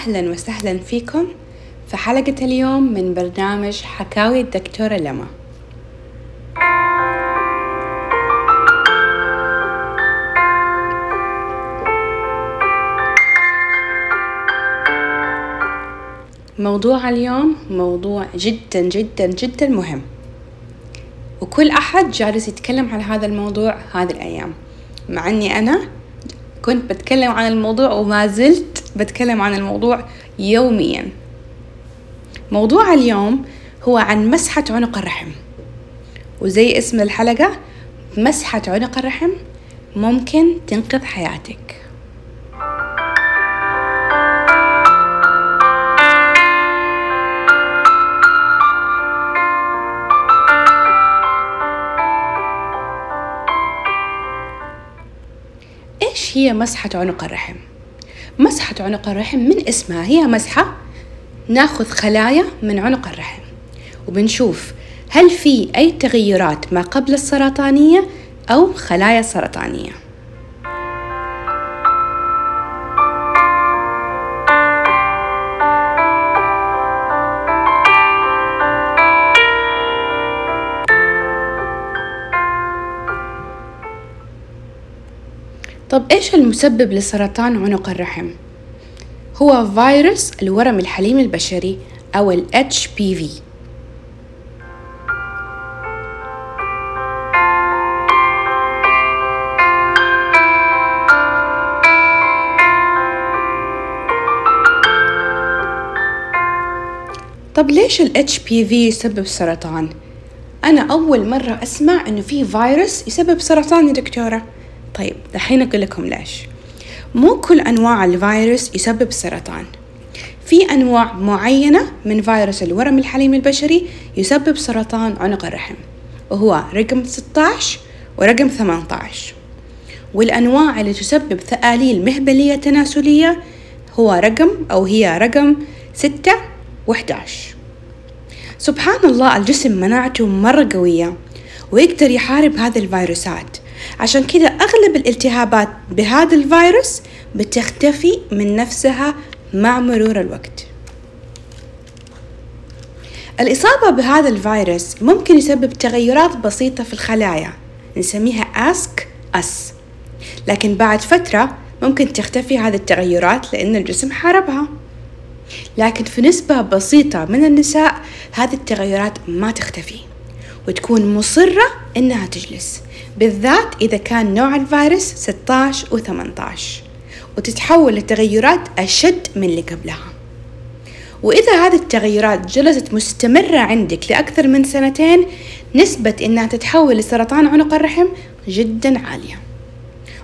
أهلا وسهلا فيكم في حلقة اليوم من برنامج حكاوي الدكتورة لما. موضوع اليوم موضوع جدا جدا جدا مهم. وكل أحد جالس يتكلم عن هذا الموضوع هذه الأيام. مع أني أنا كنت بتكلم عن الموضوع وما زلت بتكلم عن الموضوع يوميا. موضوع اليوم هو عن مسحة عنق الرحم. وزي اسم الحلقة مسحة عنق الرحم ممكن تنقذ حياتك. هي مسحة عنق الرحم؟ مسحة عنق الرحم من اسمها؟ هي مسحة ناخذ خلايا من عنق الرحم. وبنشوف هل في أي تغيرات ما قبل السرطانية أو خلايا سرطانية طب إيش المسبب لسرطان عنق الرحم؟ هو فيروس الورم الحليم البشري أو ال HPV طب ليش ال HPV يسبب سرطان؟ أنا أول مرة أسمع إنه في فيروس يسبب سرطان يا دكتورة طيب دحين أقول لكم ليش. مو كل أنواع الفيروس يسبب سرطان. في أنواع معينة من فيروس الورم الحليم البشري يسبب سرطان عنق الرحم وهو رقم 16 ورقم 18 والأنواع اللي تسبب ثآليل مهبلية تناسلية هو رقم أو هي رقم 6 و11 سبحان الله الجسم مناعته مرة قوية ويقدر يحارب هذه الفيروسات. عشان كذا أغلب الالتهابات بهذا الفيروس بتختفي من نفسها مع مرور الوقت. الإصابة بهذا الفيروس ممكن يسبب تغيرات بسيطة في الخلايا نسميها أسك أس. لكن بعد فترة ممكن تختفي هذه التغيرات لأن الجسم حاربها. لكن في نسبة بسيطة من النساء هذه التغيرات ما تختفي. وتكون مصرة إنها تجلس. بالذات إذا كان نوع الفيروس 16 و 18 وتتحول لتغيرات أشد من اللي قبلها. وإذا هذه التغيرات جلست مستمرة عندك لأكثر من سنتين نسبة إنها تتحول لسرطان عنق الرحم جدا عالية.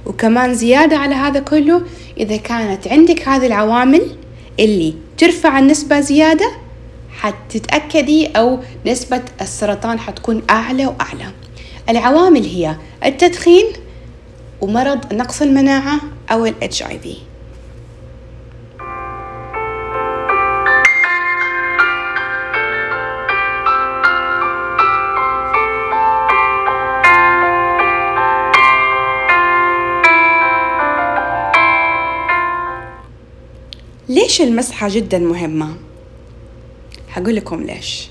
وكمان زيادة على هذا كله إذا كانت عندك هذه العوامل اللي ترفع النسبة زيادة حتتأكدي أو نسبة السرطان حتكون أعلى وأعلى العوامل هي التدخين ومرض نقص المناعة أو ال HIV ليش المسحة جدا مهمة؟ هقول لكم ليش.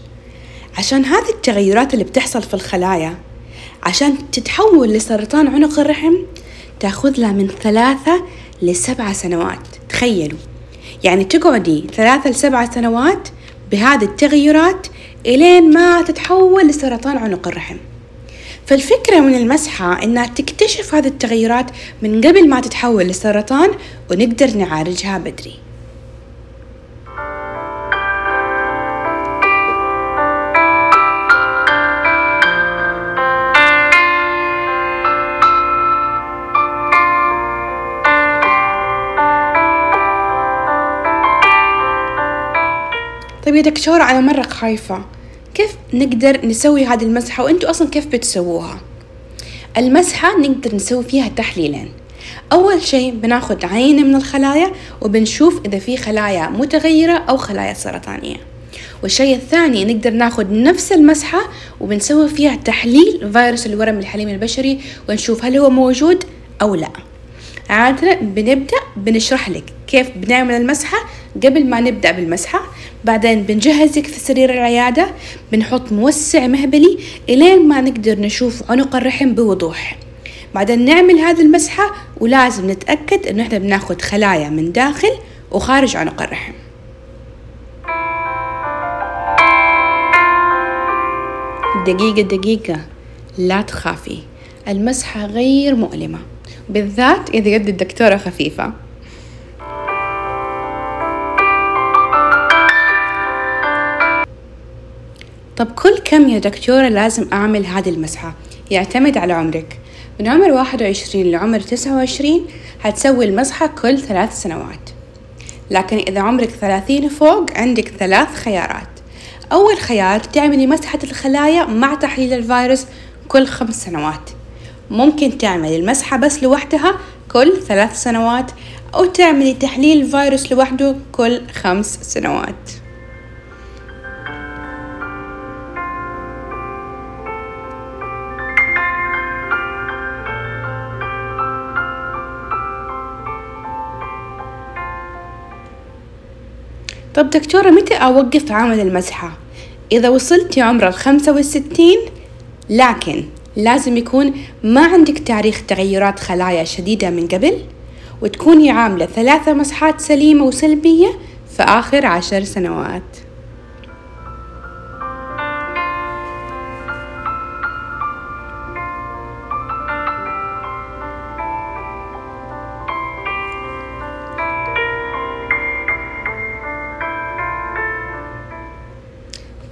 عشان هذه التغيرات اللي بتحصل في الخلايا عشان تتحول لسرطان عنق الرحم تاخذ لها من ثلاثة لسبع سنوات. تخيلوا. يعني تقعدي ثلاثة لسبع سنوات بهذه التغيرات إلين ما تتحول لسرطان عنق الرحم. فالفكرة من المسحة إنها تكتشف هذه التغيرات من قبل ما تتحول لسرطان ونقدر نعالجها بدري. طيب يا دكتورة أنا مرة خايفة. كيف نقدر نسوي هذه المسحة؟ وأنتوا أصلا كيف بتسووها؟ المسحة نقدر نسوي فيها تحليلين. أول شيء بناخد عينة من الخلايا وبنشوف إذا في خلايا متغيرة أو خلايا سرطانية والشيء الثاني نقدر ناخد نفس المسحة وبنسوي فيها تحليل فيروس الورم الحليم البشري ونشوف هل هو موجود أو لا. عادة بنبدأ بنشرح لك كيف بنعمل المسحة قبل ما نبدأ بالمسحة. بعدين بنجهزك في سرير العيادة بنحط موسع مهبلي إلين ما نقدر نشوف عنق الرحم بوضوح. بعدين نعمل هذه المسحة ولازم نتأكد إنه إحنا بناخد خلايا من داخل وخارج عنق الرحم. دقيقة دقيقة. لا تخافي. المسحة غير مؤلمة. بالذات إذا يد الدكتورة خفيفة. طب كل كم يا دكتورة لازم أعمل هذه المسحة؟ يعتمد على عمرك. من عمر واحد وعشرين لعمر تسعة وعشرين هتسوي المسحة كل ثلاث سنوات. لكن إذا عمرك ثلاثين فوق عندك ثلاث خيارات. أول خيار تعملي مسحة الخلايا مع تحليل الفيروس كل خمس سنوات. ممكن تعملي المسحة بس لوحدها كل ثلاث سنوات أو تعملي تحليل الفيروس لوحده كل خمس سنوات. طب دكتورة متى أوقف عمل المسحة؟ إذا وصلتي عمر الخمسة والستين لكن لازم يكون ما عندك تاريخ تغيرات خلايا شديدة من قبل وتكوني عاملة ثلاثة مسحات سليمة وسلبية في آخر عشر سنوات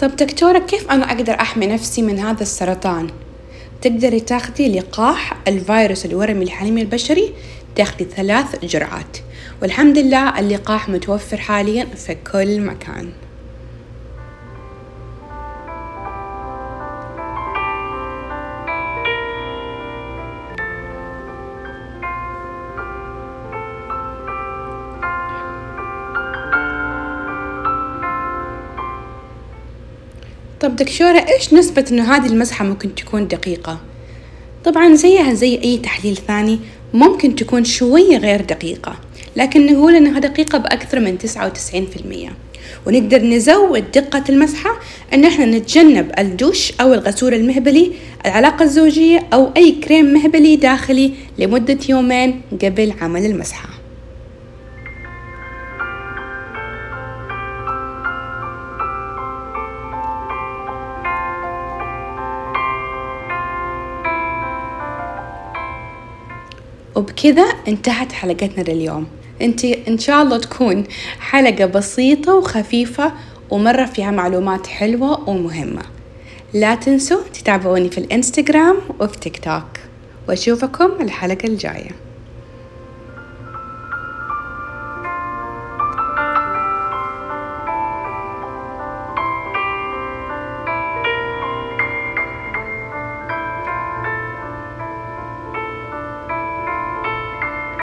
طب دكتورة كيف أنا أقدر أحمي نفسي من هذا السرطان؟ تقدري تاخدي لقاح الفيروس الورمي الحليمي البشري تاخدي ثلاث جرعات والحمد لله اللقاح متوفر حاليا في كل مكان طب دكتورة إيش نسبة إنه هذه المسحة ممكن تكون دقيقة؟ طبعا زيها زي أي تحليل ثاني ممكن تكون شوية غير دقيقة لكن نقول إنها دقيقة بأكثر من تسعة وتسعين في المية ونقدر نزود دقة المسحة إن إحنا نتجنب الدش أو الغسول المهبلي العلاقة الزوجية أو أي كريم مهبلي داخلي لمدة يومين قبل عمل المسحة وبكذا انتهت حلقتنا لليوم. انت إن شاء الله تكون حلقة بسيطة وخفيفة ومرة فيها معلومات حلوة ومهمة. لا تنسوا تتابعوني في الإنستغرام وفي تيك توك. وأشوفكم الحلقة الجاية.